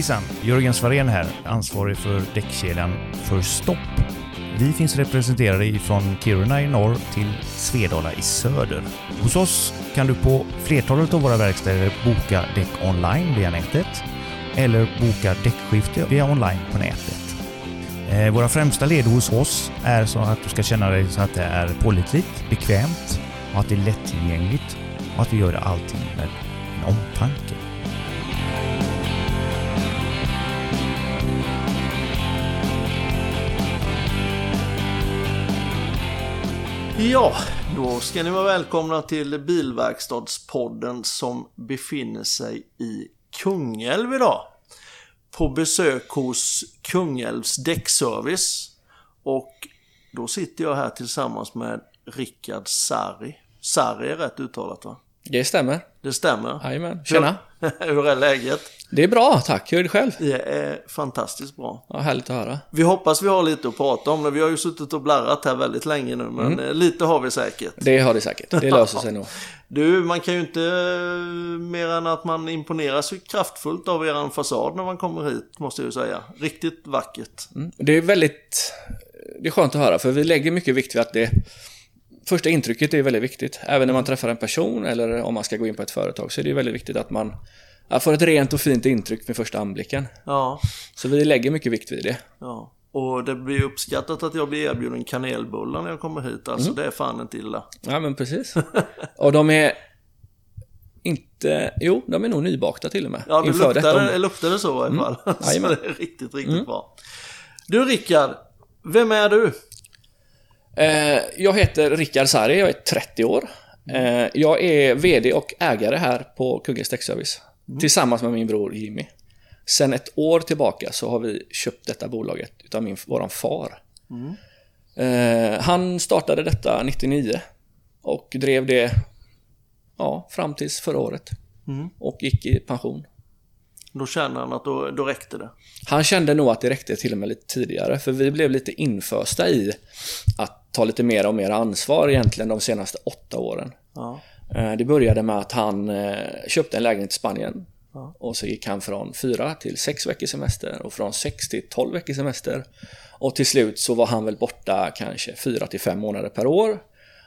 Hejsan! Jörgen Svarén här, ansvarig för däckkedjan för Stopp. Vi finns representerade ifrån Kiruna i norr till Svedala i söder. Hos oss kan du på flertalet av våra verkstäder boka däck online via nätet eller boka däckskifte via online på nätet. Eh, våra främsta led hos oss är så att du ska känna dig så att det är pålitligt, bekvämt och att det är lättillgängligt och att vi gör allting med en omtanke. Ja, då ska ni vara välkomna till Bilverkstadspodden som befinner sig i Kungälv idag. På besök hos Kungälvs däckservice. Och då sitter jag här tillsammans med Rickard Sarri. Sarri är rätt uttalat va? Det stämmer. Det stämmer. Jajamän. Tjena. Hur är läget? Det är bra, tack. Hur är det själv? Det är fantastiskt bra. Ja, härligt att höra. Vi hoppas vi har lite att prata om. Vi har ju suttit och blarrat här väldigt länge nu, men eh, lite har vi säkert. Det har det säkert. Det löser sig nog. Du, man kan ju inte eh, mer än att man imponeras ju kraftfullt av eran fasad när man kommer hit, måste jag ju säga. Riktigt vackert. Mm. Det är väldigt... Det är skönt att höra, för vi lägger mycket vikt vid att det... Första intrycket är väldigt viktigt. Även när man träffar en person eller om man ska gå in på ett företag så är det väldigt viktigt att man ja, får ett rent och fint intryck med första anblicken. Ja, Så vi lägger mycket vikt vid det. ja. Och det blir uppskattat att jag blir erbjuden kanelbullar när jag kommer hit. Alltså Mm. det är fan inte illa. Ja, men precis. Och de är inte... Jo, de är nog nybakta till och med. Ja, det luktar, det så i alla fall. så Mm. Jajamän. Mm. det är riktigt, riktigt bra. Du Rickard, vem är du? Eh, jag heter Rickard Sari, jag är 30 år. Eh, jag är VD och ägare här på Kungälvs Däckservice. Tillsammans med min bror Jimmy. Sen ett år tillbaka så har vi köpt detta bolaget utav min, våran far. Eh, han startade detta 99 och drev det ja, fram tills förra året. Och gick i pension. Då känner han att då, då räckte det. Han kände nog att det räckte till och med lite tidigare, för vi blev lite infösta i att ta lite mer och mer ansvar egentligen de senaste åtta åren. Ja. Eh, Det började med att han eh, köpte en lägenhet i Spanien. Ja. Och så gick han från fyra till sex veckors semester och från sex till tolv veckors semester. Och till slut så var han väl borta kanske fyra till fem månader per år.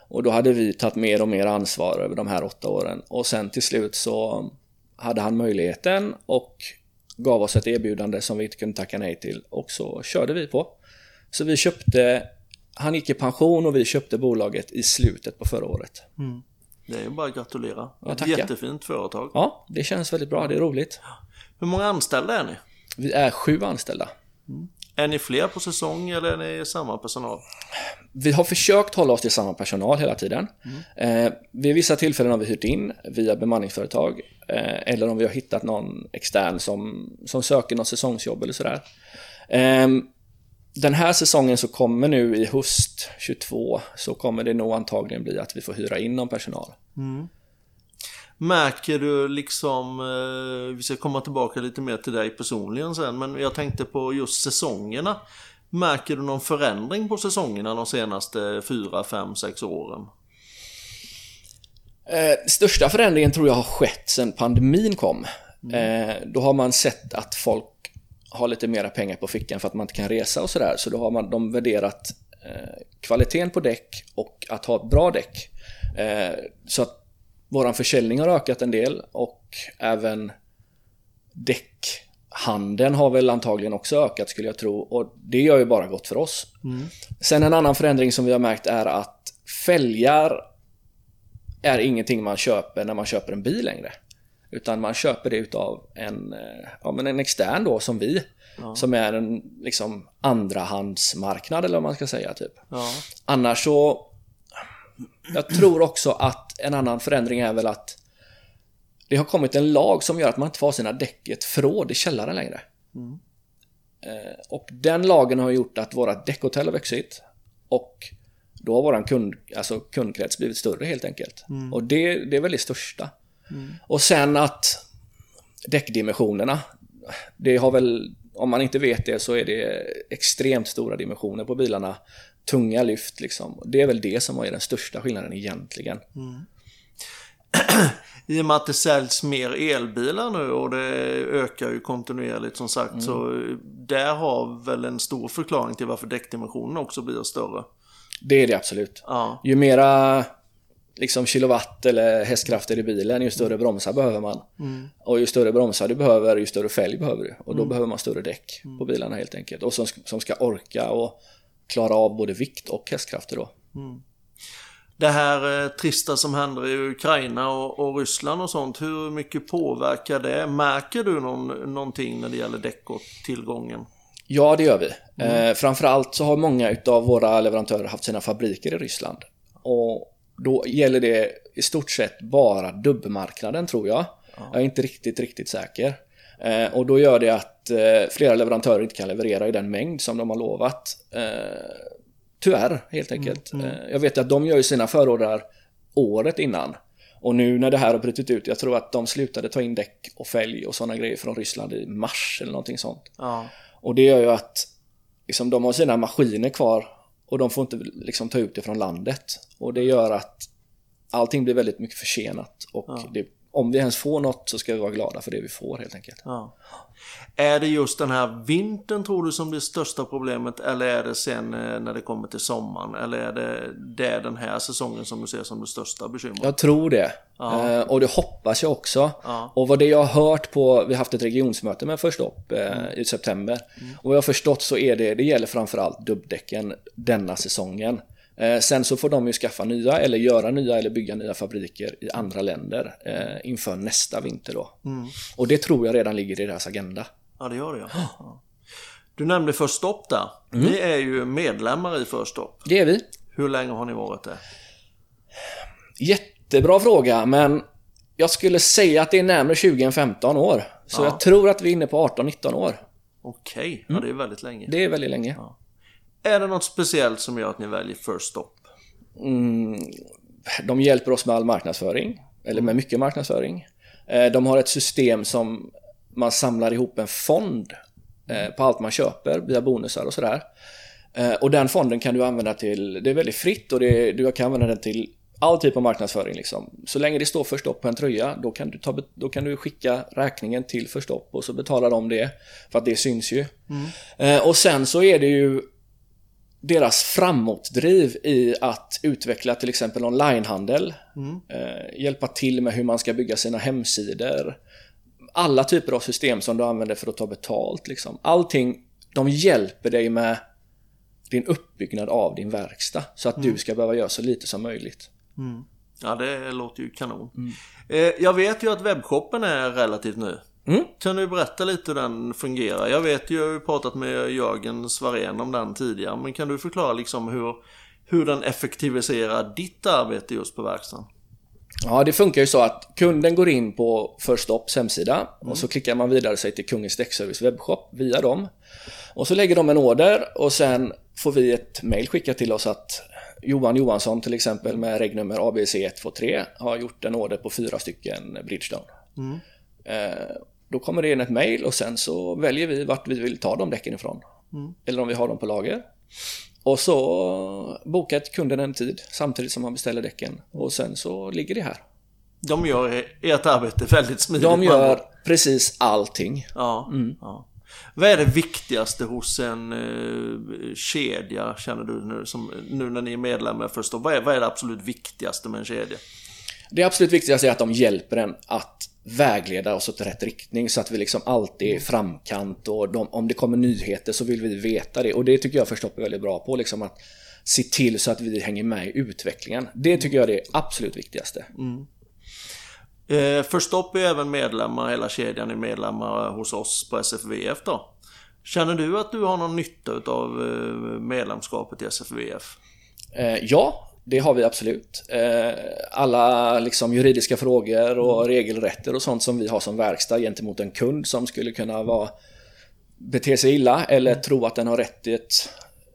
Och då hade vi tagit mer och mer ansvar över de här åtta åren. Och sen till slut så hade han möjligheten och gav oss ett erbjudande som vi inte kunde tacka nej till. Och så körde vi på. Så vi köpte, han gick i pension och vi köpte bolaget i slutet på förra året. Det är bara att gratulera. Ja, Ett tackar. jättefint företag. Ja, det känns väldigt bra, det är roligt. Hur många anställda är ni? Vi är sju anställda. Är ni fler på säsong eller är ni samma personal? Vi har försökt hålla oss till samma personal hela tiden. Eh, vid vissa tillfällen har vi hyrt in via bemanningsföretag eh, eller om vi har hittat någon extern som, som söker något säsongsjobb eller sådär. Eh, den här säsongen så kommer nu i höst 22 så kommer det nog antagligen bli att vi får hyra in någon personal. Märker du liksom, eh, vi ska komma tillbaka lite mer till dig personligen sen, men jag tänkte på just säsongerna. Märker du någon förändring på säsongerna de senaste fyra, fem, sex åren? Eh, största förändringen tror jag har skett sedan pandemin kom. Eh, då har man sett att folk har lite mera pengar på fickan för att man inte kan resa och sådär. Så då har man de värderat eh, kvaliteten på däck och att ha ett bra däck. Eh, så att våran försäljning har ökat en del och även däckhandeln har väl antagligen också ökat skulle jag tro. Och det gör ju bara gott för oss. Sen en annan förändring som vi har märkt är att fälgar är ingenting man köper när man köper en bil längre. Utan man köper det utav en, eh, ja, men en extern då som vi. Som är en liksom andrahandsmarknad eller vad man ska säga typ. Ja. Annars så... Jag tror också att en annan förändring är väl att det har kommit en lag som gör att man inte får sina däck i ett förråd i källaren längre. Eh, Och den lagen har gjort att våra däckhotell har vuxit och då har våran kund, alltså kundkrets blivit större helt enkelt. Och det, det är väl det största. Och sen att däckdimensionerna, det har väl, om man inte vet det så är det extremt stora dimensioner på bilarna. Tunga lyft liksom. Det är väl det som är den största skillnaden egentligen. I och med att det säljs mer elbilar nu och det ökar ju kontinuerligt som sagt. Så där har väl en stor förklaring till varför däckdimensionen också blir större. Det är det absolut. Ja, Ju mera liksom kilowatt eller hästkrafter i bilen, ju större bromsar behöver man. Och ju större bromsar du behöver, ju större fälg behöver du. Och då behöver man större däck på bilarna helt enkelt. Och som, som ska orka och klara av både vikt och hästkrafter då. Det här eh, trista som händer i Ukraina och, och Ryssland och sånt, hur mycket påverkar det? Märker du någon, någonting när det gäller däck och tillgången? Ja, det gör vi. Eh, framförallt så har många utav våra leverantörer haft sina fabriker i Ryssland. Och då gäller det i stort sett bara dubbmarknaden tror jag. Jag är inte riktigt, riktigt säker. Eh, och då gör det att eh, flera leverantörer inte kan leverera i den mängd som de har lovat. Eh, tyvärr, helt enkelt. Eh, jag vet att de gör ju sina förordrar året innan. Och nu när det här har brutit ut, jag tror att de slutade ta in däck och fälg och sådana grejer från Ryssland i mars eller någonting sånt. Ja, Och det gör ju att liksom, de har sina maskiner kvar och de får inte liksom, ta ut det från landet. Och det gör att allting blir väldigt mycket försenat. Och det, om vi ens får något så ska vi vara glada för det vi får helt enkelt. ja. Är det just den här vintern tror du som blir största problemet eller är det sen eh, när det kommer till sommaren? Eller är det, det är den här säsongen som du ser som det största bekymret? Jag tror det. Ja. Eh, och det hoppas jag också. Ja. Och vad det jag har hört på, vi har haft ett regionsmöte med Först upp eh, i september. Och vad jag har förstått så är det, det gäller framförallt dubbdäcken denna säsongen. Eh, sen så får de ju skaffa nya eller göra nya eller bygga nya fabriker i andra länder eh, inför nästa vinter då. Och det tror jag redan ligger i deras agenda. Ja, det gör det ja. ja. Du nämnde Först Stopp där. Ni är ju medlemmar i Först Stopp. Det är vi. Hur länge har ni varit det? Jättebra fråga, men jag skulle säga att det är närmare 20 än 15 år. Så jag tror att vi är inne på 18-19 år. Okej, ja det är väldigt länge. Det är väldigt länge. Är det något speciellt som gör att ni väljer First Stop? De hjälper oss med all marknadsföring, eller med mycket marknadsföring. Eh, De har ett system som man samlar ihop en fond eh, på allt man köper via bonusar och sådär. Eh, Och den fonden kan du använda till, det är väldigt fritt och det, du kan använda den till all typ av marknadsföring. Liksom. Så länge det står förstopp på en tröja, då kan, du ta, då kan du skicka räkningen till förstopp och så betalar de det, för att det syns ju. Eh, Och sen så är det ju deras framåtdriv i att utveckla till exempel onlinehandel, eh, hjälpa till med hur man ska bygga sina hemsidor, alla typer av system som du använder för att ta betalt. Liksom. Allting, de hjälper dig med din uppbyggnad av din verkstad så att du ska behöva göra så lite som möjligt. Ja, det låter ju kanon. Eh, jag vet ju att webbshoppen är relativt ny. Mm. Kan du berätta lite hur den fungerar? Jag vet ju, jag har ju pratat med Jörgen Svarén om den tidigare, men kan du förklara liksom hur, hur den effektiviserar ditt arbete just på verkstaden? Ja, det funkar ju så att kunden går in på First Stops hemsida och så klickar man vidare sig till Kungens Däckservice webbshop via dem. Och så lägger de en order och sen får vi ett mail skickat till oss att Johan Johansson till exempel med regnummer ABC123 har gjort en order på fyra stycken Bridgestone. Eh, då kommer det in ett mail och sen så väljer vi vart vi vill ta de däcken ifrån. Eller om vi har dem på lager. Och så bokar kunden en tid samtidigt som man beställer däcken. Och sen så ligger det här. De gör ert arbete väldigt smidigt. De gör precis allting. Ja, ja. Vad är det viktigaste hos en eh, kedja, känner du nu, som, nu när ni är medlemmar först? Vad är, vad är det absolut viktigaste med en kedja? Det absolut viktigaste är att de hjälper en att vägleda oss åt rätt riktning så att vi liksom alltid är i framkant och de, om det kommer nyheter så vill vi veta det. Och det tycker jag Förstopp är väldigt bra på, liksom att se till så att vi hänger med i utvecklingen. Det tycker jag är det absolut viktigaste. Eh, Förstopp är även medlemmar, hela kedjan är medlemmar hos oss på SFVF då. Känner du att du har någon nytta av eh, medlemskapet i SFVF? Eh, ja, det har vi absolut. Eh, alla liksom, juridiska frågor och regelrätter och sånt som vi har som verkstad gentemot en kund som skulle kunna vara, bete sig illa eller tro att den har rätt i ett,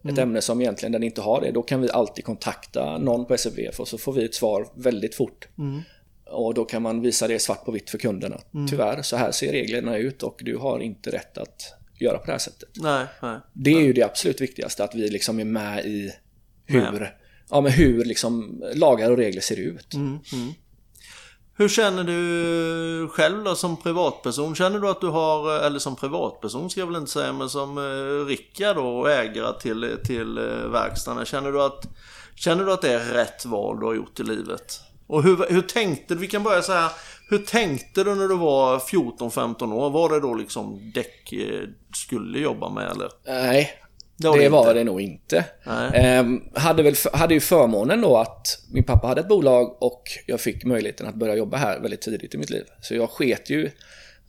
ett ämne som egentligen den inte har det. Då kan vi alltid kontakta någon på SFVF och så får vi ett svar väldigt fort. Och då kan man visa det svart på vitt för kunden att tyvärr, så här ser reglerna ut och du har inte rätt att göra på det här sättet. Nej, nej. Det är ju det absolut viktigaste, att vi liksom är med i hur. Ja, men hur liksom lagar och regler ser ut. Hur känner du själv då som privatperson? Känner du att du har, eller som privatperson ska jag väl inte säga, men som eh, Rickard då och ägare till, till eh, verkstaden. Känner du, att, känner du att det är rätt val du har gjort i livet? Och hur, hur tänkte du, vi kan börja så här, hur tänkte du när du var 14-15 år? Var det då liksom däck eh, skulle jobba med eller? Nej, Det var det, var det nog inte. Ehm, hade, väl, hade ju förmånen då att min pappa hade ett bolag och jag fick möjligheten att börja jobba här väldigt tidigt i mitt liv. Så jag sket ju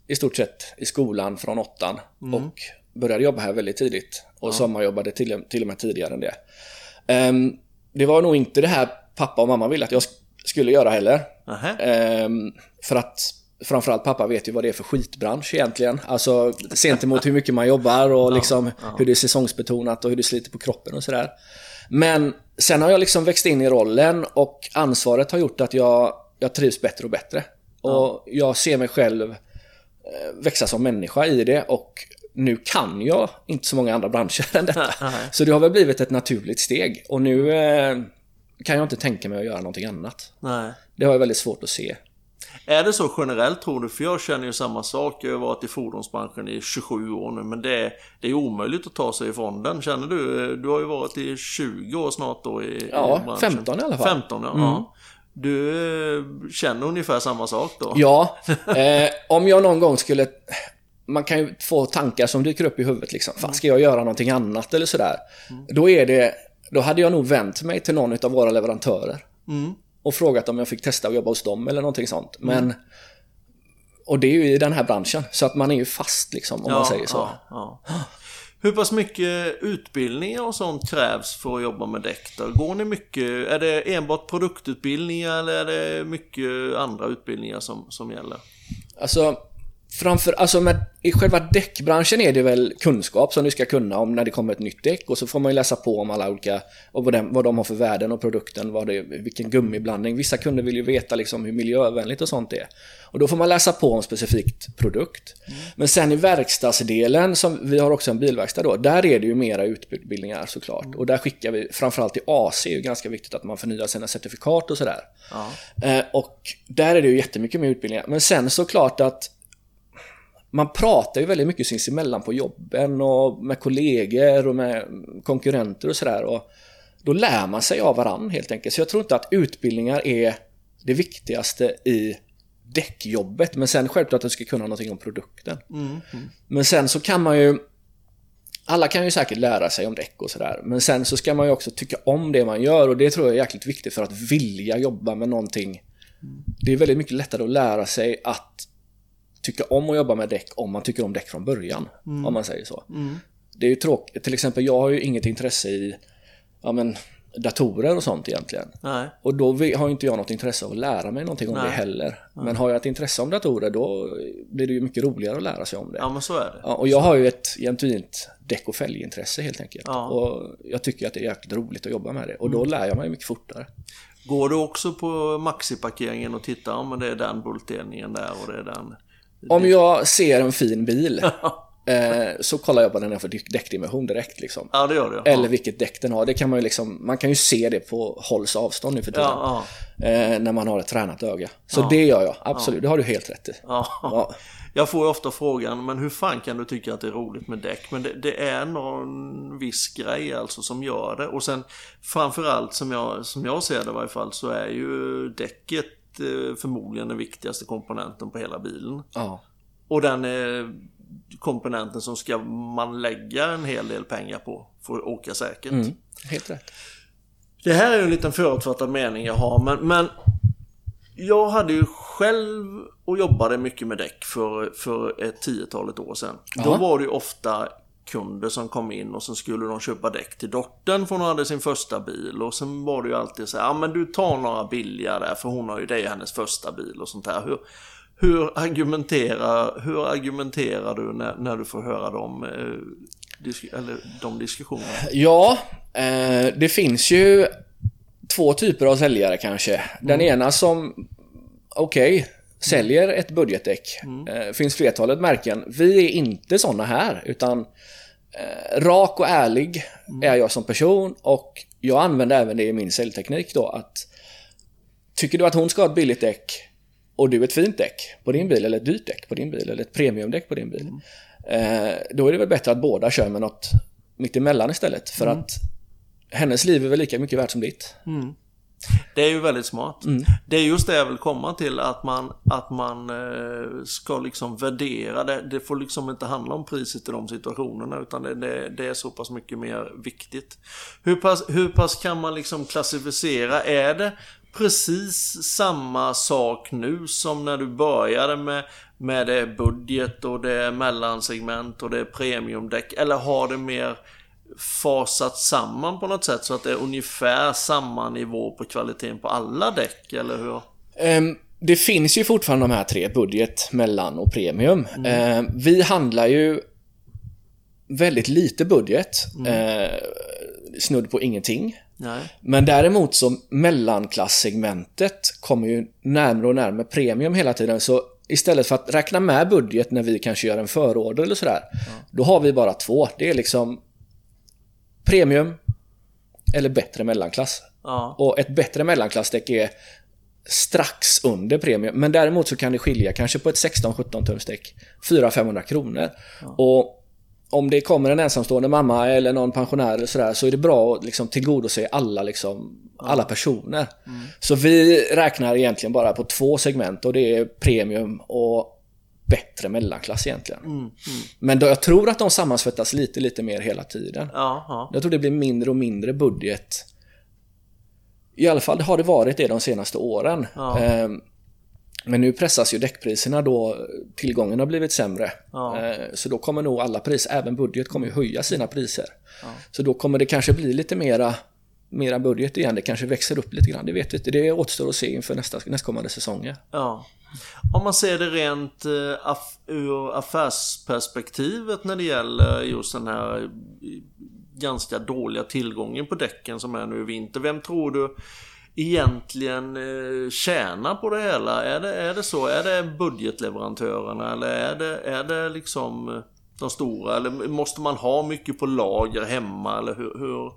i stort sett i skolan från åttan och började jobba här väldigt tidigt. Och sommarjobbade till, till och med tidigare än det. Ehm, det var nog inte det här pappa och mamma ville att jag sk- skulle göra heller. Ehm, för att framförallt pappa vet ju vad det är för skitbransch egentligen. Alltså sent emot hur mycket man jobbar och liksom hur det är säsongsbetonat och hur det sliter på kroppen och sådär. Men sen har jag liksom växt in i rollen och ansvaret har gjort att jag, jag trivs bättre och bättre. Och jag ser mig själv eh, växa som människa i det och nu kan jag inte så många andra branscher än detta. Så det har väl blivit ett naturligt steg och nu eh, kan jag inte tänka mig att göra någonting annat. Nej. Det har jag väldigt svårt att se. Är det så generellt tror du? För jag känner ju samma sak. Jag har varit i fordonsbranschen i 27 år nu. Men det är, det är omöjligt att ta sig ifrån den. Känner du? Du har ju varit i 20 år snart då i, Ja, i branschen. 15 i alla fall. Mm. 15 ja. ja. Du eh, känner ungefär samma sak då? Ja, eh, om jag någon gång skulle... Man kan ju få tankar som dyker upp i huvudet liksom. Fan, ska jag göra någonting annat eller sådär? Då är det... Då hade jag nog vänt mig till någon av våra leverantörer. Mm. Och frågat om jag fick testa att jobba hos dem eller någonting sånt. Men... Och det är ju i den här branschen. Så att man är ju fast liksom, om man säger så. Ja, ja. Hur pass mycket utbildningar och sånt krävs för att jobba med däck? Går ni mycket, är det enbart produktutbildningar eller är det mycket andra utbildningar som, som gäller? Alltså, framför, alltså med, i själva däckbranschen är det väl kunskap som du ska kunna om när det kommer ett nytt däck och så får man ju läsa på om alla olika, och vad, den, vad de har för värden och produkten, vad det, vilken gummiblandning. Vissa kunder vill ju veta liksom hur miljövänligt och sånt är. Och då får man läsa på om specifikt produkt. Men sen i verkstadsdelen, som vi har också en bilverkstad då, där är det ju mera utbildningar såklart. Och där skickar vi, framförallt i AC är ju ganska viktigt att man förnyar sina certifikat och sådär. Ja. Eh, och där är det ju jättemycket med utbildningar. Men sen såklart att man pratar ju väldigt mycket sinsemellan på jobben och med kollegor och med konkurrenter och sådär. Och då lär man sig av varann helt enkelt. Så jag tror inte att utbildningar är det viktigaste i däckjobbet. Men sen självklart att du ska kunna någonting om produkten. Mm. Men sen så kan man ju alla kan ju säkert lära sig om däck och sådär. Men sen så ska man ju också tycka om det man gör och det tror jag är jäkligt viktigt för att vilja jobba med någonting. Det är väldigt mycket lättare att lära sig att tycka om att jobba med däck om man tycker om däck från början. Om man säger så. Det är ju tråkigt. Till exempel, jag har ju inget intresse i ja, men, datorer och sånt egentligen. Nej. Och då har inte jag något intresse av att lära mig någonting om Nej. det heller. Men har jag ett intresse om datorer då blir det ju mycket roligare att lära sig om det. Ja men så är det. Ja, och jag har ju ett genuint däck och fälgintresse helt enkelt. Ja. Och jag tycker att det är jäkligt roligt att jobba med det. Och då lär jag mig mycket fortare. Går du också på maxiparkeringen och tittar om det är den bultdelningen där och det är den? Om jag ser en fin bil eh, så kollar jag vad den är för däck- däckdimension direkt. Liksom. Ja det gör du. Eller vilket däck den har. Det kan man, ju liksom, man kan ju se det på hålls avstånd nu för tiden. Ja, Eh, när man har ett tränat öga. Så Ja. det gör jag, absolut. Det har du helt rätt i. ja. ja. Ja. Jag får ju ofta frågan, men hur fan kan du tycka att det är roligt med däck? Men det, det är någon viss grej alltså som gör det. Och sen framförallt som jag, som jag ser det i varje fall så är ju däcket förmodligen den viktigaste komponenten på hela bilen. Ja. Och den är komponenten som ska man lägga en hel del pengar på för att åka säkert. Mm, helt rätt. Det här är ju en liten förutfattad mening jag har, men, men jag hade ju själv och jobbade mycket med däck för, för ett tiotalet år sedan. Då Ja. var det ju ofta kunder som kom in och sen skulle de köpa däck till dottern för hon hade sin första bil. Och sen var det ju alltid så här, ja men du tar några billiga där för hon har ju, det är hennes första bil och sånt där. Hur, hur, argumenterar, hur argumenterar du när, när du får höra dem, eh, eller de diskussionerna? Ja, eh, det finns ju två typer av säljare kanske. Den ena som, okej, säljer ett budgetdäck. Eh, finns flertalet märken. Vi är inte sådana här, utan eh, rak och ärlig är jag som person och jag använder även det i min säljteknik då att Tycker du att hon ska ha ett billigt däck och du ett fint däck på din bil eller ett dyrt däck på din bil eller ett premiumdäck på din bil. Eh, då är det väl bättre att båda kör med något mittemellan istället för att hennes liv är väl lika mycket värt som ditt. Det är ju väldigt smart. Det är just det jag vill komma till, att man, att man eh, ska liksom värdera det. Det får liksom inte handla om priset i de situationerna, utan det, det, det är så pass mycket mer viktigt. Hur pass, hur pass kan man liksom klassificera? Är det precis samma sak nu som när du började med, med det budget och det mellansegment och det premiumdäck? Eller har det mer fasat samman på något sätt så att det är ungefär samma nivå på kvaliteten på alla däck, eller hur? Ehm, det finns ju fortfarande de här tre, budget, mellan och premium. Ehm, vi handlar ju väldigt lite budget, eh, snudd på ingenting. Nej. Men däremot så mellanklasssegmentet kommer ju närmare och närmare premium hela tiden. Så istället för att räkna med budget när vi kanske gör en förorder eller sådär. Då har vi bara två. Det är liksom premium eller bättre mellanklass. Ja. Och ett bättre mellanklassdäck är strax under premium. Men däremot så kan det skilja kanske på ett 16-17 tums däck 400-500 kronor. Och om det kommer en ensamstående mamma eller någon pensionär eller sådär så är det bra att liksom tillgodose alla, liksom, alla personer. Så vi räknar egentligen bara på två segment och det är premium och bättre mellanklass egentligen. Men då, jag tror att de sammansvettas lite, lite mer hela tiden. Ja, ja. Jag tror det blir mindre och mindre budget. I alla fall har det varit det de senaste åren. Ja. Ehm, Men nu pressas ju däckpriserna då tillgången har blivit sämre. Ja. Eh, Så då kommer nog alla priser, även budget, kommer ju höja sina priser. Så då kommer det kanske bli lite mera, mera budget igen. Det kanske växer upp lite grann. Det vet vi inte. Det återstår att se inför nästa, nästkommande säsonger. Ja. Om man ser det rent eh, aff ur affärsperspektivet när det gäller just den här eh, ganska dåliga tillgången på däcken som är nu i vinter. Vem tror du egentligen eh, tjänar på det hela? Är det, är det så? Är det budgetleverantörerna eller är det, är det liksom eh, de stora? Eller måste man ha mycket på lager hemma eller hur? hur, hur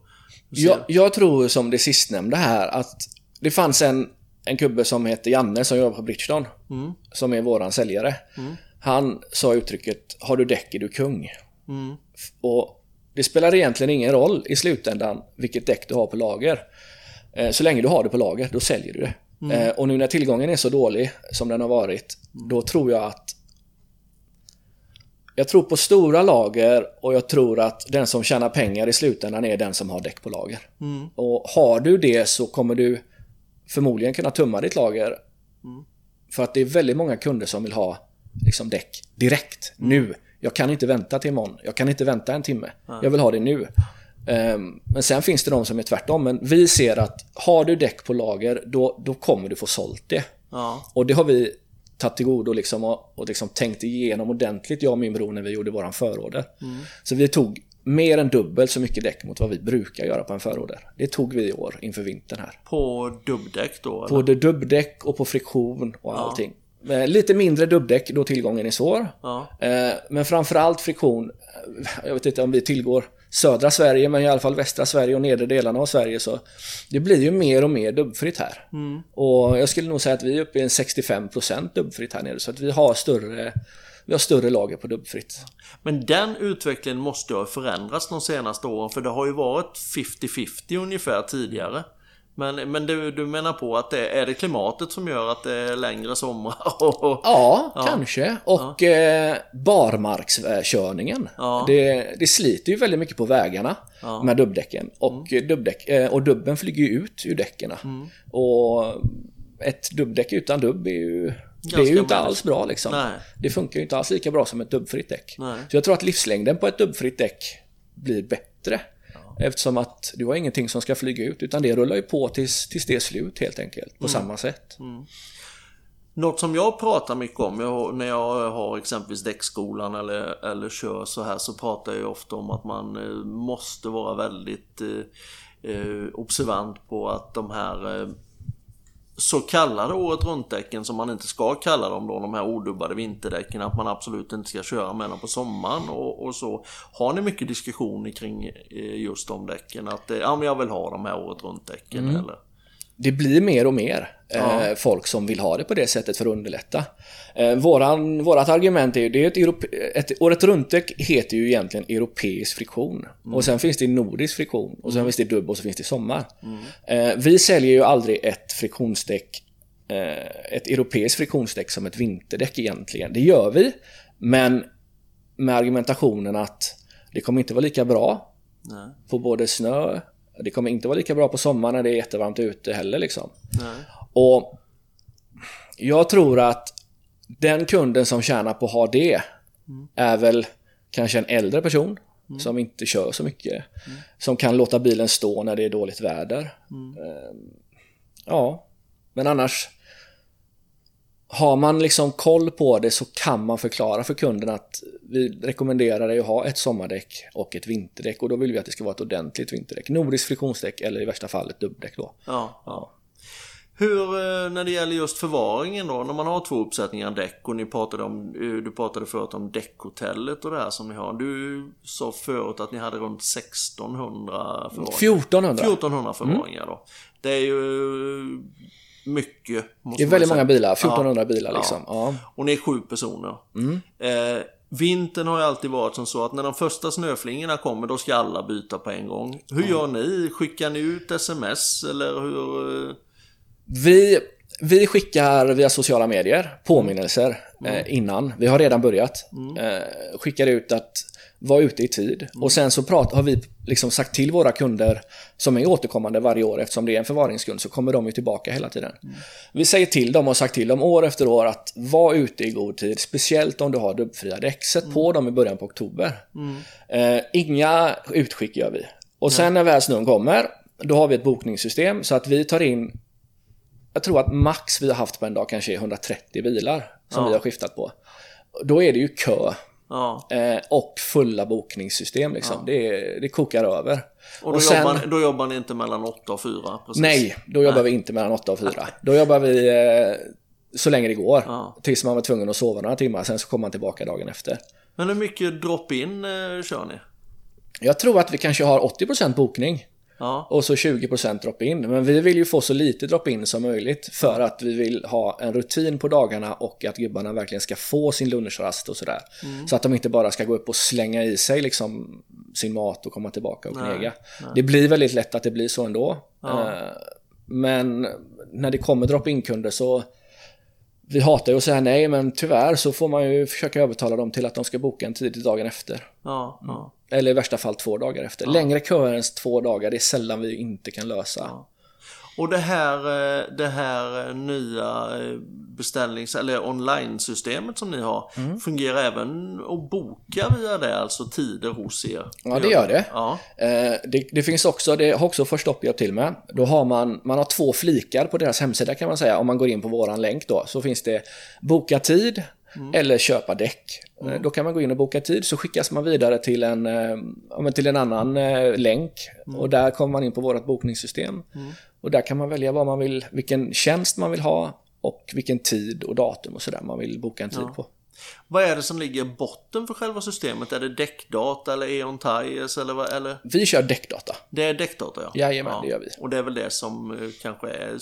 Jag, jag tror som det sistnämnda här att det fanns en, en kubbe som heter Janne som jobbar på Bridgestone. Mm. Som är våran säljare. Han sa uttrycket Har du däck är du kung. Mm. Och det spelar egentligen ingen roll i slutändan vilket däck du har på lager. Eh, Så länge du har det på lager, då säljer du det. Eh, Och nu när tillgången är så dålig som den har varit, då tror jag att jag tror på stora lager och jag tror att den som tjänar pengar i slutändan är den som har däck på lager. Och har du det så kommer du förmodligen kunna tumma ditt lager. För att det är väldigt många kunder som vill ha liksom däck direkt, nu. Jag kan inte vänta till imorgon. Jag kan inte vänta en timme. Jag vill ha det nu. Ehm, Men sen finns det de som är tvärtom. Men vi ser att har du däck på lager, då, då kommer du få sålt det. Ja. Och det har vi tagit till godo liksom och, och liksom tänkt igenom ordentligt, jag och min bror, när vi gjorde våran förorder. Så vi tog mer än dubbelt så mycket däck mot vad vi brukar göra på en förorder. Det tog vi i år inför vintern här. På dubbdäck då? Eller? Både dubbdäck och på friktion och allting. Eh, Lite mindre dubbdäck då tillgången är svår. Ja. Eh, Men framförallt friktion. eh, Jag vet inte om vi tillgår södra Sverige, men i alla fall västra Sverige och nedre delarna av Sverige. Så det blir ju mer och mer dubbfritt här. Och jag skulle nog säga att vi är uppe i en 65% dubbfritt här nere. Så att vi har större, vi har större lager på dubbfritt. Men den utvecklingen måste ha förändrats de senaste åren för det har ju varit 50-50 ungefär tidigare. Men, men du, du menar på att det är det klimatet som gör att det är längre somrar? Och, Ja, kanske. Och eh, barmarkskörningen. Ja. Det, det sliter ju väldigt mycket på vägarna med dubbdäcken. Och, Mm. dubbdäck, eh, och dubben flyger ju ut ur däcken. Och ett dubbdäck utan dubb är ju, det är ju inte alls bra liksom. Nej. Det funkar ju inte alls lika bra som ett dubbfritt däck. Nej. Så jag tror att livslängden på ett dubbfritt däck blir bättre. Eftersom att du har ingenting som ska flyga ut utan det rullar ju på tills, tills det är slut helt enkelt. På samma sätt. Något som jag pratar mycket om jag, när jag har exempelvis däckskolan eller, eller kör så här så pratar jag ofta om att man eh, måste vara väldigt eh, eh, observant på att de här eh, så kallade året runt-däcken som man inte ska kalla dem då, de här odubbade vinterdäcken, att man absolut inte ska köra med dem på sommaren och, och så. Har ni mycket diskussioner kring eh, just de däcken? Att eh, ja, men jag vill ha de här året runt-däcken eller? Det blir mer och mer. Eh, folk som vill ha det på det sättet för att underlätta. Eh, våran, vårat argument är ju, det är ett, europe, ett året runt-däck heter ju egentligen europeisk friktion. Och sen finns det nordisk friktion, och sen finns det dubb och så finns det sommar. Eh, vi säljer ju aldrig ett friktionsdäck ett europeiskt friktionsdäck som ett vinterdäck egentligen. Det gör vi, men med argumentationen att det kommer inte vara lika bra Nej. på både snö, det kommer inte vara lika bra på sommaren när det är jättevarmt ute heller liksom. Nej. Och jag tror att den kunden som tjänar på att ha det är väl kanske en äldre person som inte kör så mycket. Som kan låta bilen stå när det är dåligt väder. Ehm, Ja, men annars har man liksom koll på det så kan man förklara för kunden att vi rekommenderar dig att ha ett sommardäck och ett vinterdäck och då vill vi att det ska vara ett ordentligt vinterdäck. Nordiskt friktionsdäck eller i värsta fall ett dubbdäck då. Ja. Ja. Hur, eh, när det gäller just förvaringen då, när man har två uppsättningar däck och ni pratade om, eh, du pratade förut om däckhotellet och det här som ni har. Du sa förut att ni hade runt 1600 förvaringar. 1400. 1400 förvaringar då. Det är ju mycket. måste Det är väldigt många bilar, Ja. 1400 bilar liksom. Ja. Och ni är sju personer. Mm. Eh, vintern har ju alltid varit som så att när de första snöflingorna kommer då ska alla byta på en gång. Hur gör ni? Skickar ni ut sms eller hur? Vi, vi skickar via sociala medier påminnelser eh, innan. Vi har redan börjat. Eh, skickar ut att vara ute i tid. Och sen så prat, har vi liksom sagt till våra kunder som är återkommande varje år eftersom det är en förvaringskund så kommer de ju tillbaka hela tiden. Vi säger till dem och sagt till dem år efter år att var ute i god tid. Speciellt om du har dubbfria däck. Sätt på dem i början på oktober. Eh, inga utskick gör vi. Och sen när väl snön kommer då har vi ett bokningssystem så att vi tar in jag tror att max vi har haft på en dag kanske är 130 bilar som Ja. vi har skiftat på. Då är det ju kö Ja. eh, och fulla bokningssystem liksom. Det, är- det kokar över. Och då, sen- jobbar, då jobbar ni inte mellan 8 och 4? Precis. Nej, då jobbar vi inte mellan 8 och 4. Då jobbar vi eh, så länge det går. Ja. Tills man var tvungen att sova några timmar, sen så kommer man tillbaka dagen efter. Men hur mycket drop-in eh, kör ni? Jag tror att vi kanske har 80% bokning. Ja. och så 20% drop-in. Men vi vill ju få så lite drop-in som möjligt för att vi vill ha en rutin på dagarna och att gubbarna verkligen ska få sin lunchrast och sådär. Så att de inte bara ska gå upp och slänga i sig liksom sin mat och komma tillbaka och knega. Det blir väldigt lätt att det blir så ändå. Ja. Eh, Men när det kommer drop-in-kunder så vi hatar ju att säga nej, men tyvärr så får man ju försöka övertala dem till att de ska boka en tid dagen efter. Ja, ja. Eller i värsta fall två dagar efter. Längre köer än två dagar, det är sällan vi inte kan lösa. Och det här, eh, det här eh, nya eh, beställnings eller online-systemet som ni har Mm. fungerar även att boka via det, alltså tider hos er? Ja, det gör det. Ja, det, det finns också, det har också Förstopp hjälpt till med. Då har man, man har två flikar på deras hemsida kan man säga. Om man går in på våran länk då, så finns det boka tid eller köpa däck. Eh, Då kan man gå in och boka tid, så skickas man vidare till en, eh, ja, till en annan eh, länk. Och där kommer man in på vårt bokningssystem. Och där kan man välja vad man vill, vilken tjänst man vill ha och vilken tid och datum och sådär man vill boka en tid på. Vad är det som ligger i botten för själva systemet? Är det däckdata eller Eon Tires eller vad? Eller? Vi kör däckdata. Det är däckdata ja. Jajamän, det gör vi. Och det är väl det som kanske är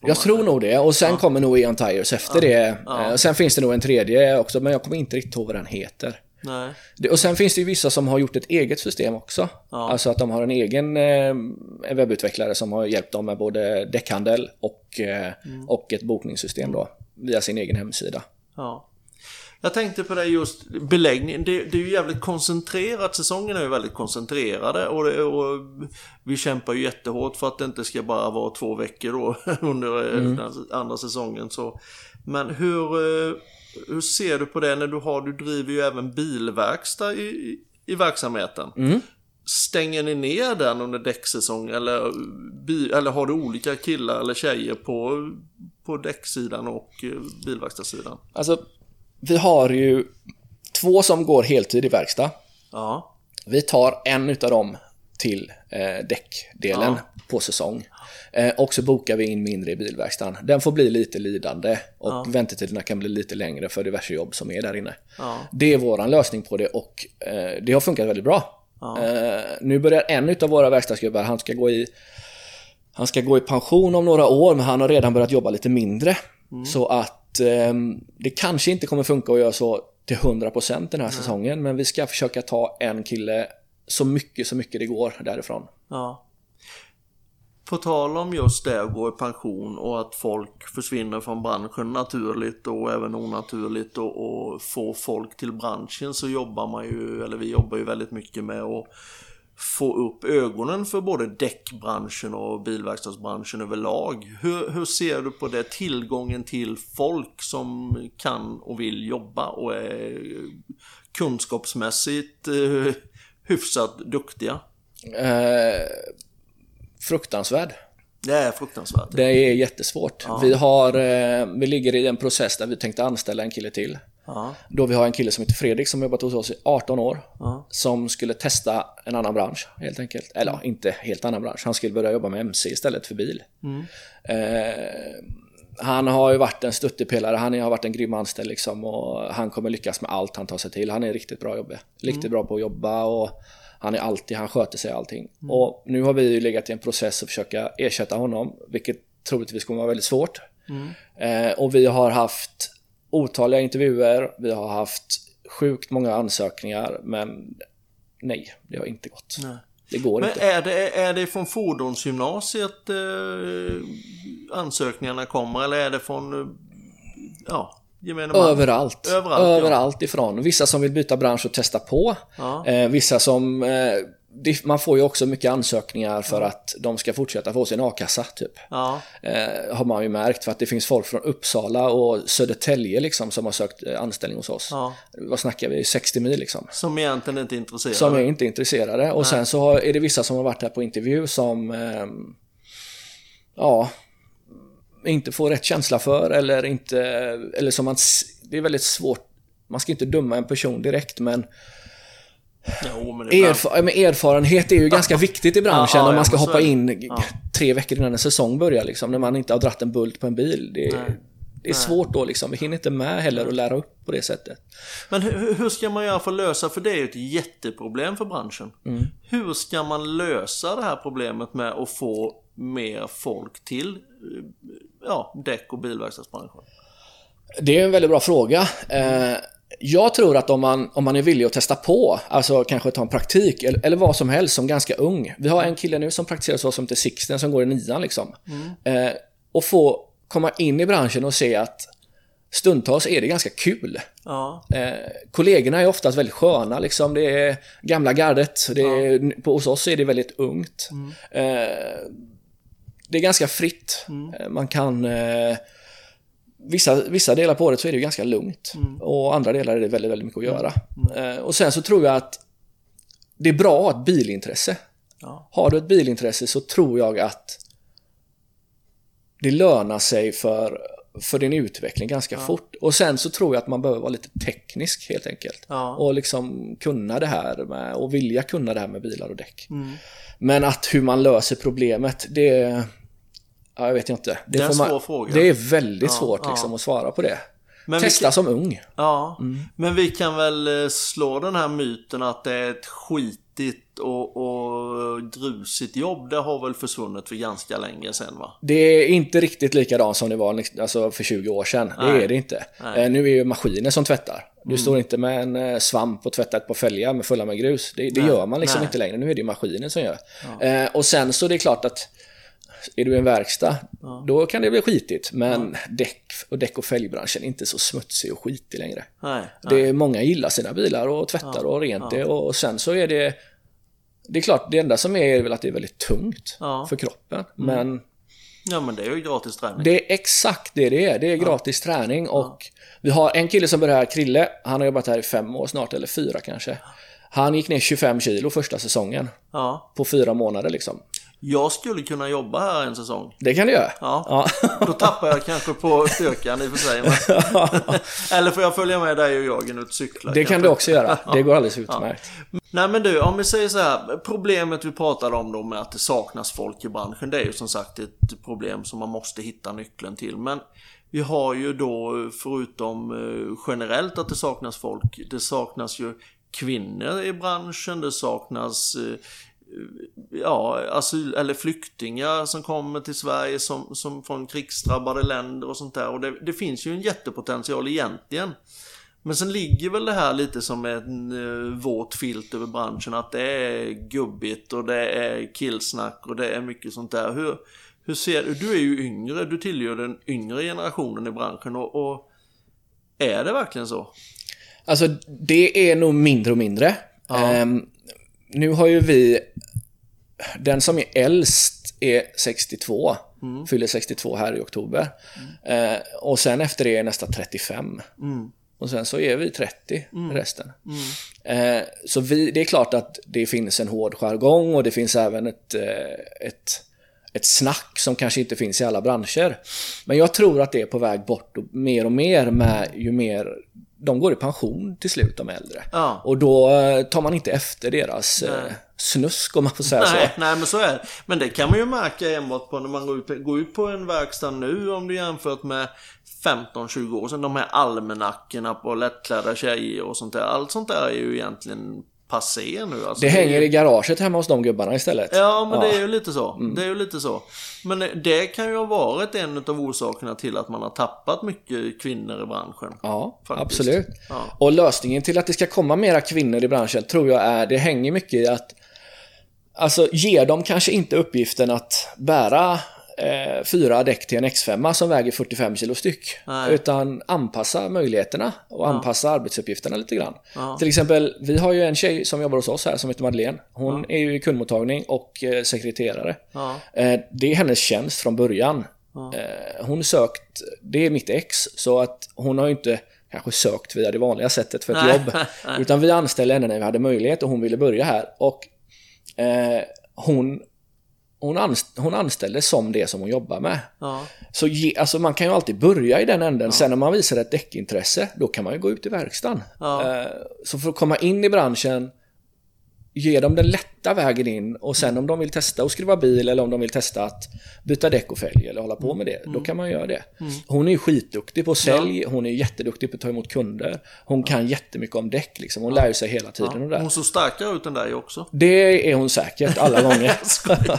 på Jag tror nog det och sen kommer nog Eon Tires efter det. Ja. Eh, Sen finns det nog en tredje också men jag kommer inte riktigt ihåg vad den heter. Nej. Det- Och sen finns det ju vissa som har gjort ett eget system också. Ja. Alltså att de har en egen eh, webbutvecklare som har hjälpt dem med både däckhandel och, eh, Mm. och ett bokningssystem då. Via sin egen hemsida. Ja. Jag tänkte på det just beläggning. Det, det är ju jävligt koncentrerat. Säsongen är ju väldigt koncentrerade och, det, och vi kämpar ju jättehårt för att det inte ska bara vara två veckor då under eh, den andra säsongen. Så. Men hur, eh, hur ser du på det när du har, du driver ju även bilverkstad i, i, verksamheten. Stänger ni ner den under däcksäsong eller, bi, eller har du olika killar eller tjejer på, på däcksidan och eh, bilverkstadssidan? Alltså, vi har ju två som går heltid i verkstad. Ja. Vi tar en utav dem till eh, däckdelen på säsong. Eh, och så bokar vi in mindre i bilverkstaden. Den får bli lite lidande och väntetiderna kan bli lite längre för diverse jobb som är där inne. Ja. Det är våran lösning på det och eh, det har funkat väldigt bra. Eh, nu börjar en utav våra verkstadsgubbar, han ska gå i Han ska gå i pension om några år men han har redan börjat jobba lite mindre. Så att eh, det kanske inte kommer funka att göra så till 100% den här säsongen men vi ska försöka ta en kille så mycket så mycket det går därifrån. Ja. På tal om just det att gå i pension och att folk försvinner från branschen naturligt och även onaturligt och, och få folk till branschen så jobbar man ju, eller vi jobbar ju väldigt mycket med att få upp ögonen för både däckbranschen och bilverkstadsbranschen överlag. Hur, hur ser du på det? Tillgången till folk som kan och vill jobba och är kunskapsmässigt eh, hyfsat duktiga. Eh, fruktansvärd. Det är fruktansvärt. Det är jättesvårt. Vi, har, eh, vi ligger i en process där vi tänkte anställa en kille till. Ja, Då vi har en kille som heter Fredrik som jobbat hos oss i 18 år. ja, Som skulle testa en annan bransch helt enkelt. Eller ja, inte helt annan bransch. Han skulle börja jobba med MC istället för bil. Eh, han har ju varit en stöttepelare, han har varit en grym anställd liksom och han kommer lyckas med allt han tar sig till. Han är riktigt bra jobbe. Riktigt bra på att jobba och han är alltid, han sköter sig allting. Och nu har vi ju legat i en process att försöka ersätta honom, vilket troligtvis kommer vara väldigt svårt. Eh, och vi har haft otaliga intervjuer, vi har haft sjukt många ansökningar, men nej, det har inte gått. nej. Det går Men inte. är det, är det från fordonsgymnasiet eh, ansökningarna kommer eller är det från eh, ja, man? Överallt. Överallt, ja. Överallt ifrån. Vissa som vill byta bransch och testa på. Ja. Eh, vissa som... Eh, man får ju också mycket ansökningar för att de ska fortsätta få sin a-kassa, typ. Ja, Eh, har man ju märkt, för att det finns folk från Uppsala och Södertälje liksom som har sökt eh, anställning hos oss. ja. Vad snackar vi? 60 mil liksom. Som egentligen inte är intresserade. Som är inte intresserade. Och sen så är det vissa som har varit här på intervju som... ehm, ja, inte får rätt känsla för eller inte... Eller som man... Det är väldigt svårt. Man ska inte döma en person direkt men, Jo, men erfa men erfarenhet är ju ganska viktigt i branschen Ja, ja, om man ska hoppa in tre veckor innan en säsong börjar liksom, när man inte har dratt en bult på en bil. Det, det är svårt då liksom. Vi hinner inte med heller att lära upp på det sättet. Men hur, hur ska man göra för att lösa, för det är ju ett jätteproblem för branschen. Mm. Hur ska man lösa det här problemet med att få mer folk till eh, ja, däck och bilverkstadsbranschen? Det är en väldigt bra fråga. Eh, jag tror att om man, om man är villig att testa på, alltså kanske ta en praktik eller, eller vad som helst som ganska ung. Vi har en kille nu som praktiserar hos oss som heter Sixten som går i nian liksom. Eh, och få komma in i branschen och se att stundtals är det ganska kul. Ja, Eh, kollegorna är oftast väldigt sköna, liksom. det är gamla gardet. Det är, på, hos oss är det väldigt ungt. Eh, det är ganska fritt. Eh, man kan... Eh, vissa, vissa delar på året så är det ju ganska lugnt. Och andra delar är det väldigt, väldigt mycket att göra. Eh, och sen så tror jag att det är bra att ha ett bilintresse. Ja. Har du ett bilintresse så tror jag att det lönar sig för, för din utveckling ganska fort. Och sen så tror jag att man behöver vara lite teknisk helt enkelt. Ja. Och liksom kunna det här med, och vilja kunna det här med bilar och däck. Mm. Men att hur man löser problemet, det... Ja, jag vet inte. Det är en får man, svår fråga. Det är väldigt Ja, svårt ja. liksom, att svara på det. Men Testa kan- som ung. Ja, Mm. men vi kan väl eh, slå den här myten att det är ett skitigt och, och drusigt jobb. Det har väl försvunnit för ganska länge sedan va? Det är inte riktigt likadant som det var liksom, alltså för 20 år sedan. Nej. Det är det inte. Nej. Mm. Eh, Nu är ju maskiner som tvättar. Du står inte med en eh, svamp och tvättar ett par fälgar med fulla med grus. Det, det gör man liksom Nej. inte längre. Nu är det ju maskinen som gör. Eh, och sen så är det klart att är du i en verkstad, då kan det bli skitigt. Men däck och däck och fälgbranschen är inte så smutsig och skitig längre. Nej, nej. Det är många gillar sina bilar och tvättar och rent det. Och sen så är det... Det är klart, det enda som är är väl att det är väldigt tungt Ja. för kroppen. Men Ja men det är ju gratis träning. det är exakt det det är. Det är gratis träning och vi har en kille som börjar här, Krille. Han har jobbat här i fem år snart, eller fyra kanske. Han gick ner 25 kilo första säsongen. Ja. På fyra månader liksom. Jag skulle kunna jobba här en säsong. Det kan du göra. Ja. Då tappar jag kanske på styrkan i och för sig. Men... Eller får jag följa med dig och Jörgen ut och cykla? Det kan kanske? du också göra. Det går alldeles utmärkt. Nej men du, om vi säger så här. Problemet vi pratade om då med att det saknas folk i branschen. Det är ju som sagt ett problem som man måste hitta nyckeln till. Men vi har ju då förutom eh, generellt att det saknas folk. Det saknas ju kvinnor i branschen. Det saknas eh, ja, asyl eller flyktingar som kommer till Sverige som, som från krigsdrabbade länder och sånt där. Och det, det finns ju en jättepotential egentligen. Men sen ligger väl det här lite som en uh, våt filt över branschen att det är gubbigt och det är killsnack och det är mycket sånt där. Hur, hur ser du? Du är ju yngre, du tillhör den yngre generationen i branschen och, och är det verkligen så? Alltså, det är nog mindre och mindre. Ja. Um, nu har ju vi... Den som är äldst är 62. Mm. Fyller 62 här i oktober. Eh, och sen efter det är nästa 35. Mm. Och sen så är vi 30 resten. Eh, så vi, det är klart att det finns en hård jargong och det finns även ett, eh, ett, ett snack som kanske inte finns i alla branscher. Men jag tror att det är på väg bort och mer och mer med ju mer de går i pension till slut, de äldre. Ja. Och då eh, tar man inte efter deras eh, Nej. snusk om man får säga Nej, så. nej, men så är det. Men det kan man ju märka enbart på när man går ut, går ut på en verkstad nu om du jämfört med 15-20 år sedan. De här almanackorna på lättklädda tjejer och sånt där. Allt sånt där är ju egentligen passé nu. Alltså, Det hänger i garaget hemma hos de gubbarna istället. Ja, men det är Ja. ju lite så. Det är ju lite så. Men det kan ju ha varit en av orsakerna till att man har tappat mycket kvinnor i branschen. Ja, Faktiskt. absolut. Ja. Och lösningen till att det ska komma mera kvinnor i branschen tror jag är, det hänger mycket i att Alltså ge dem kanske inte uppgiften att bära eh, fyra däck till en X5 som väger 45 kilo styck. Nej. Utan anpassa möjligheterna och anpassa arbetsuppgifterna lite grann. Ja. Till exempel, vi har ju en tjej som jobbar hos oss här som heter Madeleine. Hon är ju i kundmottagning och eh, sekreterare. Ja. Eh, det är hennes tjänst från början. Eh, hon sökt, det är mitt ex, så att hon har ju inte kanske sökt via det vanliga sättet för ett Nej, jobb. Utan vi anställde henne när vi hade möjlighet och hon ville börja här. Och eh, hon, hon, anst hon anställdes som det som hon jobbar med. Ja. Så ge, alltså man kan ju alltid börja i den änden. Sen när man visar ett däckintresse, då kan man ju gå ut i verkstaden. Ja. Eh, så för att komma in i branschen, ge dem den lätta vägen in och sen om de vill testa att skruva bil eller om de vill testa att byta däck och fälg eller hålla på med det, då kan man göra det. Hon är ju skitduktig på sälj, hon är jätteduktig på att ta emot kunder. Hon kan jättemycket om däck liksom, hon lär sig hela tiden. Och det. Hon såg starkare ut än dig också. det är hon säkert alla gånger.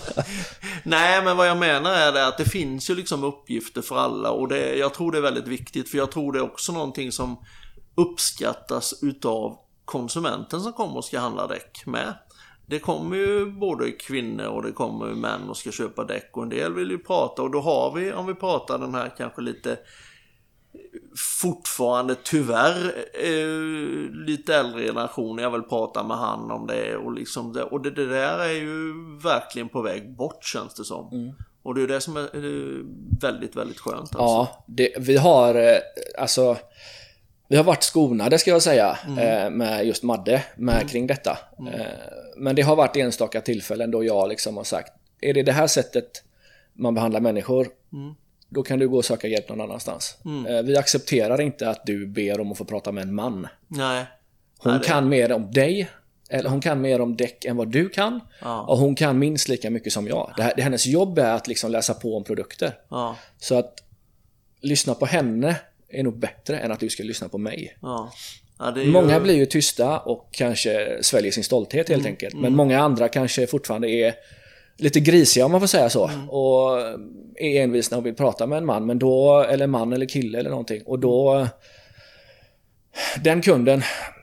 Nej, men vad jag menar är det att det finns ju liksom uppgifter för alla och det, jag tror det är väldigt viktigt för jag tror det är också någonting som uppskattas utav konsumenten som kommer och ska handla däck med. Det kommer ju både kvinnor och det kommer ju män och ska köpa däck och en del vill ju prata och då har vi, om vi pratar den här kanske lite fortfarande tyvärr eh, lite äldre generation. Jag vill prata med han om det och liksom det, och det, det där är ju verkligen på väg bort känns det som. Och det är det som är eh, väldigt, väldigt skönt. Alltså. Ja, det, vi har eh, alltså vi har varit skonade ska jag säga eh, med just Madde med kring detta. Eh, men det har varit enstaka tillfällen då jag liksom har sagt är det det här sättet man behandlar människor då kan du gå och söka hjälp någon annanstans. Eh, vi accepterar inte att du ber om att få prata med en man. Nej. Hon Nej, kan mer om dig eller hon kan mer om däck än vad du kan. Ja. Och hon kan minst lika mycket som jag. Det här, det, hennes jobb är att liksom läsa på om produkter. Ja, Så att lyssna på henne är nog bättre än att du ska lyssna på mig. ja. ja det ju- Många blir ju tysta och kanske sväljer sin stolthet helt enkelt. Men många andra kanske fortfarande är lite grisiga om man får säga så. Och är envisna och vill prata med en man, men då, eller man eller kille eller någonting. Och då... Den kunden,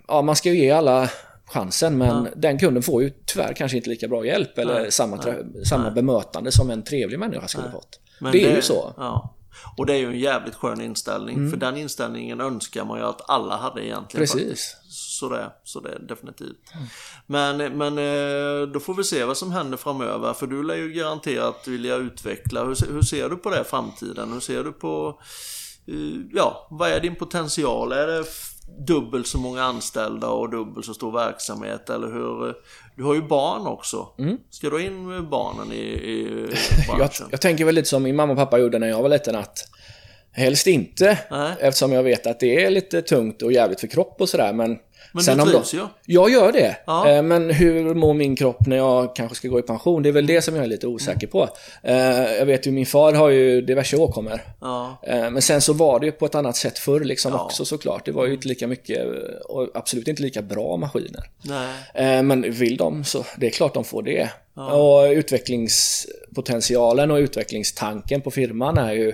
ja man ska ju ge alla chansen men den kunden får ju tyvärr kanske inte lika bra hjälp eller samma, samma bemötande som en trevlig människa skulle fått. Men det är ju så. Ja. Och det är ju en jävligt skön inställning. För den inställningen önskar man ju att alla hade egentligen. Precis. Faktiskt. Så det, så det är definitivt. Men, men eh, då får vi se vad som händer framöver. För du lär ju garanterat vilja utveckla. Hur, hur ser du på det i framtiden? Hur ser du på... eh, Ja, vad är din potential? Är det dubbelt så många anställda och dubbelt så stor verksamhet? Eller hur? Du har ju barn också. Ska du in med barnen i, i Jag, jag tänker väl lite som min mamma och pappa gjorde när jag var liten att helst inte. Nej. Eftersom jag vet att det är lite tungt och jävligt för kropp och sådär. Men, Men sen du trivs ju. Jag gör det. Ja. Eh, Men hur mår min kropp när jag kanske ska gå i pension? Det är väl det som jag är lite osäker på. Eh, Jag vet ju, min far har ju diverse åkommor. Ja. Eh, Men sen så var det ju på ett annat sätt förr liksom Ja. också såklart. Det var ju inte lika mycket och absolut inte lika bra maskiner. Nej. Men vill de så, det är klart de får det. Och utvecklingspotentialen och utvecklingstanken på firman är ju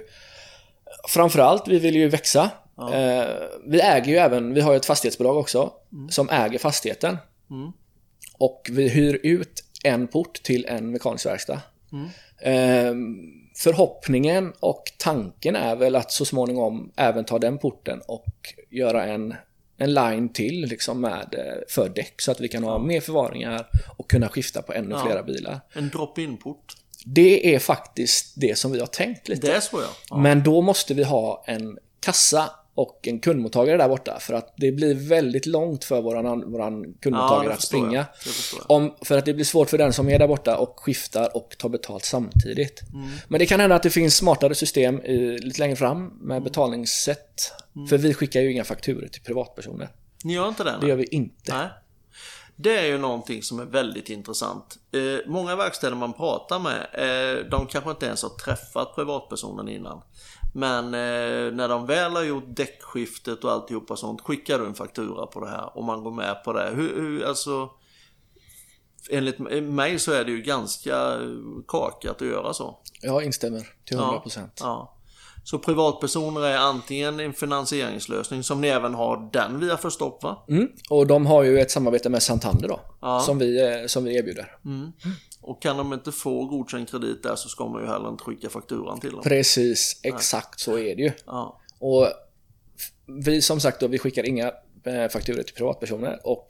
Framförallt, vi vill ju växa. Eh, vi äger ju även, vi har ju ett fastighetsbolag också, som äger fastigheten. Och vi hyr ut en port till en mekanisk verkstad. Eh, förhoppningen och tanken är väl att så småningom även ta den porten och göra en, en line till liksom med, eh, för däck så att vi kan ha mer förvaringar och kunna skifta på ännu flera bilar. En drop-in-port. Det är faktiskt det som vi har tänkt lite. Det är så ja. ja. Men då måste vi ha en kassa och en kundmottagare där borta för att det blir väldigt långt för våran, våran Ja, kundmottagare det att springa. Om, för att det blir svårt för den som är där borta och skiftar och tar betalt samtidigt. Mm. Men det kan hända att det finns smartare system i, lite längre fram med Mm. betalningssätt. För vi skickar ju inga fakturor till privatpersoner. Ni gör inte det? Det gör vi inte. Nej. Det är ju någonting som är väldigt intressant. Eh, många verkstäder man pratar med, eh, de kanske inte ens har träffat privatpersonen innan. Men eh, när de väl har gjort däckskiftet och alltihopa sånt, skickar du en faktura på det här och man går med på det. Hur, hur alltså... Enligt mig så är det ju ganska kakat att göra så. Jag instämmer till 100%. Ja. Så privatpersoner är antingen en finansieringslösning som ni även har den via Förstopp va? Mm. Och de har ju ett samarbete med Santander då. Ja. Som, vi, eh, som vi erbjuder. Och kan de inte få godkänd kredit där så ska man ju heller inte skicka fakturan till dem. Precis, exakt så är det ju. Ja. Och vi som sagt då, vi skickar inga eh, fakturor till privatpersoner och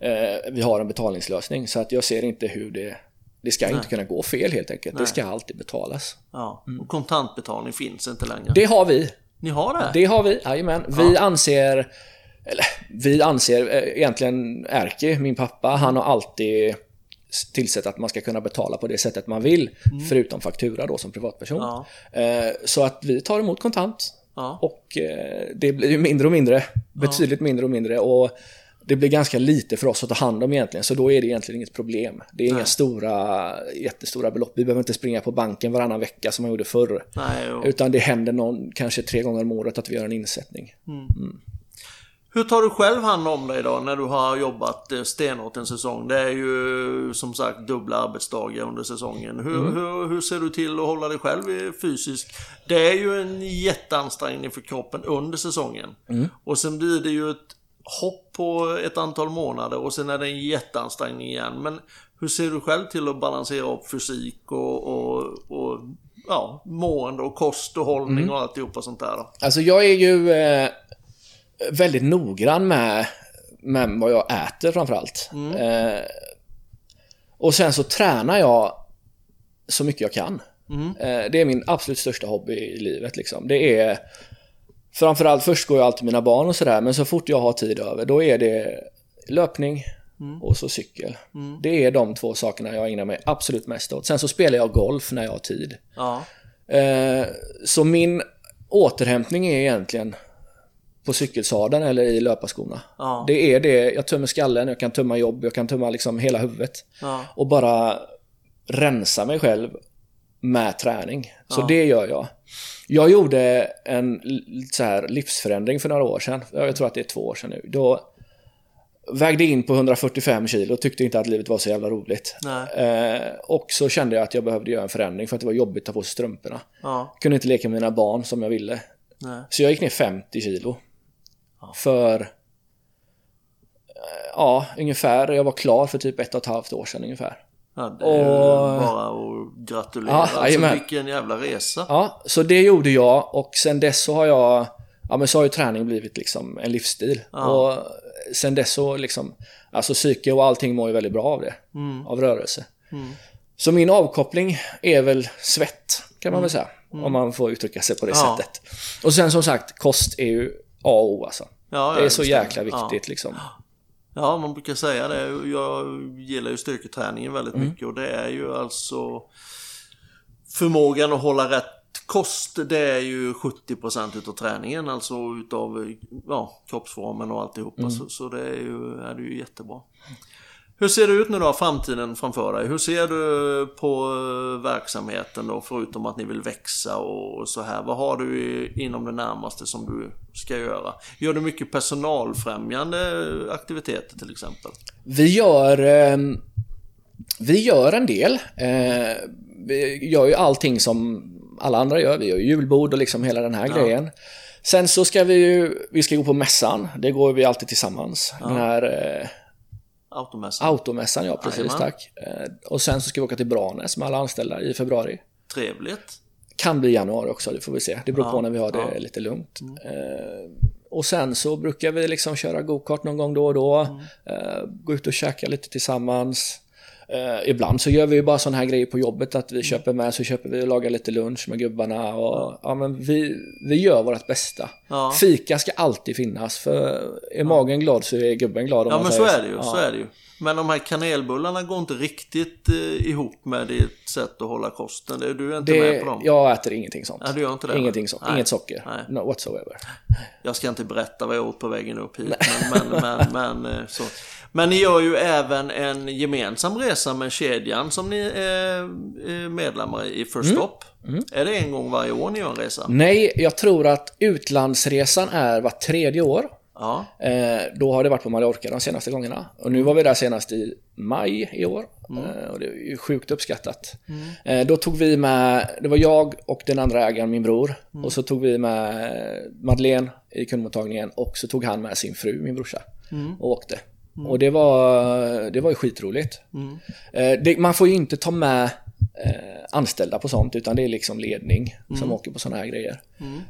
eh, vi har en betalningslösning så att jag ser inte hur det det ska inte kunna gå fel helt enkelt. Det ska alltid betalas. ja. Och kontantbetalning finns inte längre. Det har vi. Ni har det? Det har vi, jajamän. Vi anser, eller vi anser eh, egentligen Erki, min pappa, han har alltid tillsett att man ska kunna betala på det sättet man vill, förutom faktura då som privatperson. Ja. Eh, Så att vi tar emot kontant Ja. och eh, det blir ju mindre och mindre, betydligt mindre och mindre och det blir ganska lite för oss att ta hand om egentligen, så då är det egentligen inget problem. Det är inga stora, jättestora belopp. Vi behöver inte springa på banken varannan vecka som man gjorde förr. Nej. Utan det händer någon, kanske tre gånger om året att vi gör en insättning. Hur tar du själv hand om dig då när du har jobbat eh, stenhårt en säsong? Det är ju som sagt dubbla arbetsdagar under säsongen. Hur, Mm. hur, hur ser du till att hålla dig själv fysiskt? Det är ju en jätteansträngning för kroppen under säsongen. Mm. Och sen blir det ju ett hopp på ett antal månader och sen är det en jätteansträngning igen. Men hur ser du själv till att balansera upp fysik och, och, och ja, mående och kost och hållning Mm. och alltihopa sånt där då? Alltså jag är ju eh, väldigt noggrann med, med vad jag äter framförallt. Eh, och sen så tränar jag så mycket jag kan. Eh, det är min absolut största hobby i livet. Liksom. Det är Framförallt först går jag alltid mina barn och sådär, men så fort jag har tid över då är det löpning och så cykel. Det är de två sakerna jag ägnar mig absolut mest åt. Sen så spelar jag golf när jag har tid. Ja, Eh, så min återhämtning är egentligen på cykelsadeln eller i löparskorna. Ja. Det är det, jag tömmer skallen, jag kan tömma jobb, jag kan tömma liksom hela huvudet. ja, Och bara rensa mig själv med träning. Så det gör jag. Jag gjorde en så här livsförändring för några år sedan. Jag tror att det är två år sedan nu. Då vägde in på 145 kilo och tyckte inte att livet var så jävla roligt. Eh, och så kände jag att jag behövde göra en förändring för att det var jobbigt att ta på sig strumporna. ja, Kunde inte leka med mina barn som jag ville. nej. Så jag gick ner 50 kilo. För... eh, Ja, ungefär. Jag var klar för typ ett och ett halvt år sedan ungefär. Ja, det är Och- bara att gratulera. Ja, alltså, vilken jävla resa. Ja, så det gjorde jag och sen dess så har jag... Ja men så har ju träning blivit liksom en livsstil. Ja. Och sen dess så liksom... Alltså psyke och allting mår ju väldigt bra av det. Mm. Av rörelse. Så min avkoppling är väl svett, kan man väl säga. Om man får uttrycka sig på det Mm. Ja. sättet. Och sen som sagt, kost är ju A och O alltså. Ja, Det är så jäkla viktigt liksom. Ja, man brukar säga det. Jag gillar ju styrketräningen väldigt Mm. mycket och det är ju alltså förmågan att hålla rätt kost. Det är ju 70% utav träningen, alltså utav ja, kroppsformen och alltihopa. Mm. Så, så det är ju, är det ju jättebra. Hur ser det ut nu då, framtiden framför dig? Hur ser du på eh, verksamheten då, förutom att ni vill växa och så här? Vad har du inom det närmaste som du ska göra? Gör du mycket personalfrämjande aktiviteter till exempel? Vi gör... ehm, Vi gör en del. Eh, vi gör ju allting som alla andra gör. Vi gör julbord och liksom hela den här ja. grejen. Sen så ska vi ju, vi ska gå på mässan. Det går vi alltid tillsammans. Ja. Den här... Automässan. Automässan, ja precis, Jajamän. tack. Eh, och sen så ska vi åka till Branäs med alla anställda i februari. Trevligt. Kan bli januari också, det får vi se. Det beror ja, på när vi har det ja. lite lugnt. Mm. Eh, och sen så brukar vi liksom köra gokart någon gång då och då. Mm. Eh, gå ut och käka lite tillsammans. Eh, ibland så gör vi ju bara sådana här grejer på jobbet att vi mm. köper med så köper vi och lagar lite lunch med gubbarna och ja, men vi, vi gör vårt bästa. Ja. Fika ska alltid finnas för är magen glad så är gubben glad. ja men så är det ju, ja. så är det ju. Men de här kanelbullarna går inte riktigt eh, ihop med ditt sätt att hålla kosten. Du är inte det, med på dem? Jag äter ingenting sånt. Nej, du gör inte det? Ingenting sånt. Inget socker. Nej. No whatsoever. Jag ska inte berätta vad jag åt på vägen upp hit. Men, men, men, men eh, så. Men ni gör ju även en gemensam resa med kedjan som ni är medlemmar i First mm. Mm. Är det en gång varje år ni gör en resa? Nej, jag tror att utlandsresan är var tredje år. Ja. Eh, då har det varit på Mallorca de senaste gångerna. Och nu var vi där senast i maj i år. Mm. Eh, och det är ju sjukt uppskattat. Mm. Eh, då tog vi med, det var jag och den andra ägaren, min bror. Mm. Och så tog vi med Madeleine i kundmottagningen och så tog han med sin fru, min brorsa. Mm. Och åkte. Mm. Och det var, det var ju skitroligt. Mm. Det, man får ju inte ta med eh, anställda på sånt utan det är liksom ledning mm. som åker på sådana här grejer.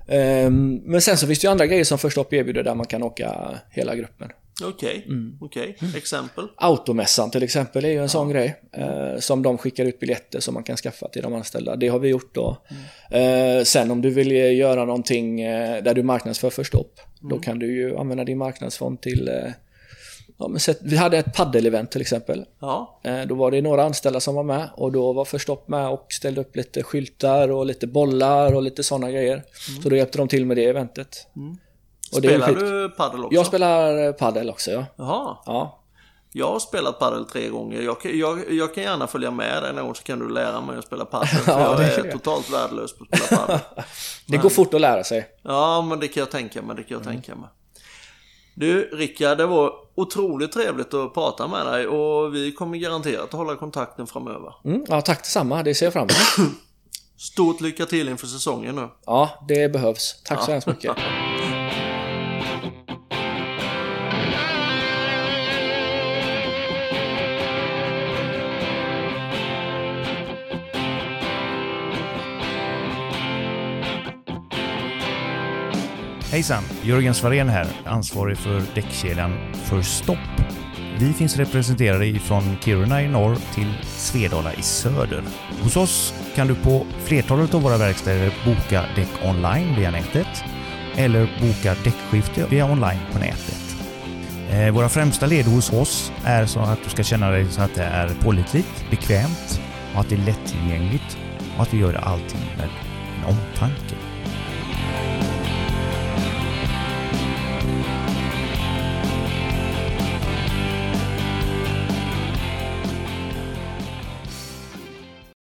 Eh, men sen så finns det ju andra grejer som Första upp erbjuder där man kan åka hela gruppen. Okej, okay. mm. okay. exempel? Automässan till exempel är ju en ja. sån grej. Eh, som de skickar ut biljetter som man kan skaffa till de anställda. Det har vi gjort då. Mm. Eh, sen om du vill göra någonting eh, där du marknadsför förstopp. Mm. Då kan du ju använda din marknadsfond till eh, Ja, men sett, vi hade ett paddelevent till exempel. Ja. Eh, då var det några anställda som var med och då var Förstopp med och ställde upp lite skyltar och lite bollar och lite sådana grejer. Mm. Så då hjälpte de till med det eventet. Mm. Spelar du paddel också? Jag spelar paddel också, ja. Jaha. Ja. Jag har spelat paddel tre gånger. Jag, jag, jag kan gärna följa med dig någon gång så kan du lära mig att spela paddel. För ja, jag är det. totalt värdelös på att spela paddel. det går fort att lära sig. Ja, men det kan jag tänka mig. Det kan jag mm. tänka mig. Du Rickard, det var otroligt trevligt att prata med dig och vi kommer garanterat att hålla kontakten framöver. Mm, ja, tack detsamma. Det ser jag fram emot. Stort lycka till inför säsongen nu. Ja, det behövs. Tack ja. så hemskt mycket. Hejsan! Jörgen Svarén här, ansvarig för däckkedjan för stopp. Vi finns representerade ifrån Kiruna i norr till Svedala i söder. Hos oss kan du på flertalet av våra verkstäder boka däck online via nätet eller boka däckskifte via online på nätet. Eh, våra främsta led hos oss är så att du ska känna dig så att det är pålitligt, bekvämt och att det är lättillgängligt och att vi gör allting med en omtanke.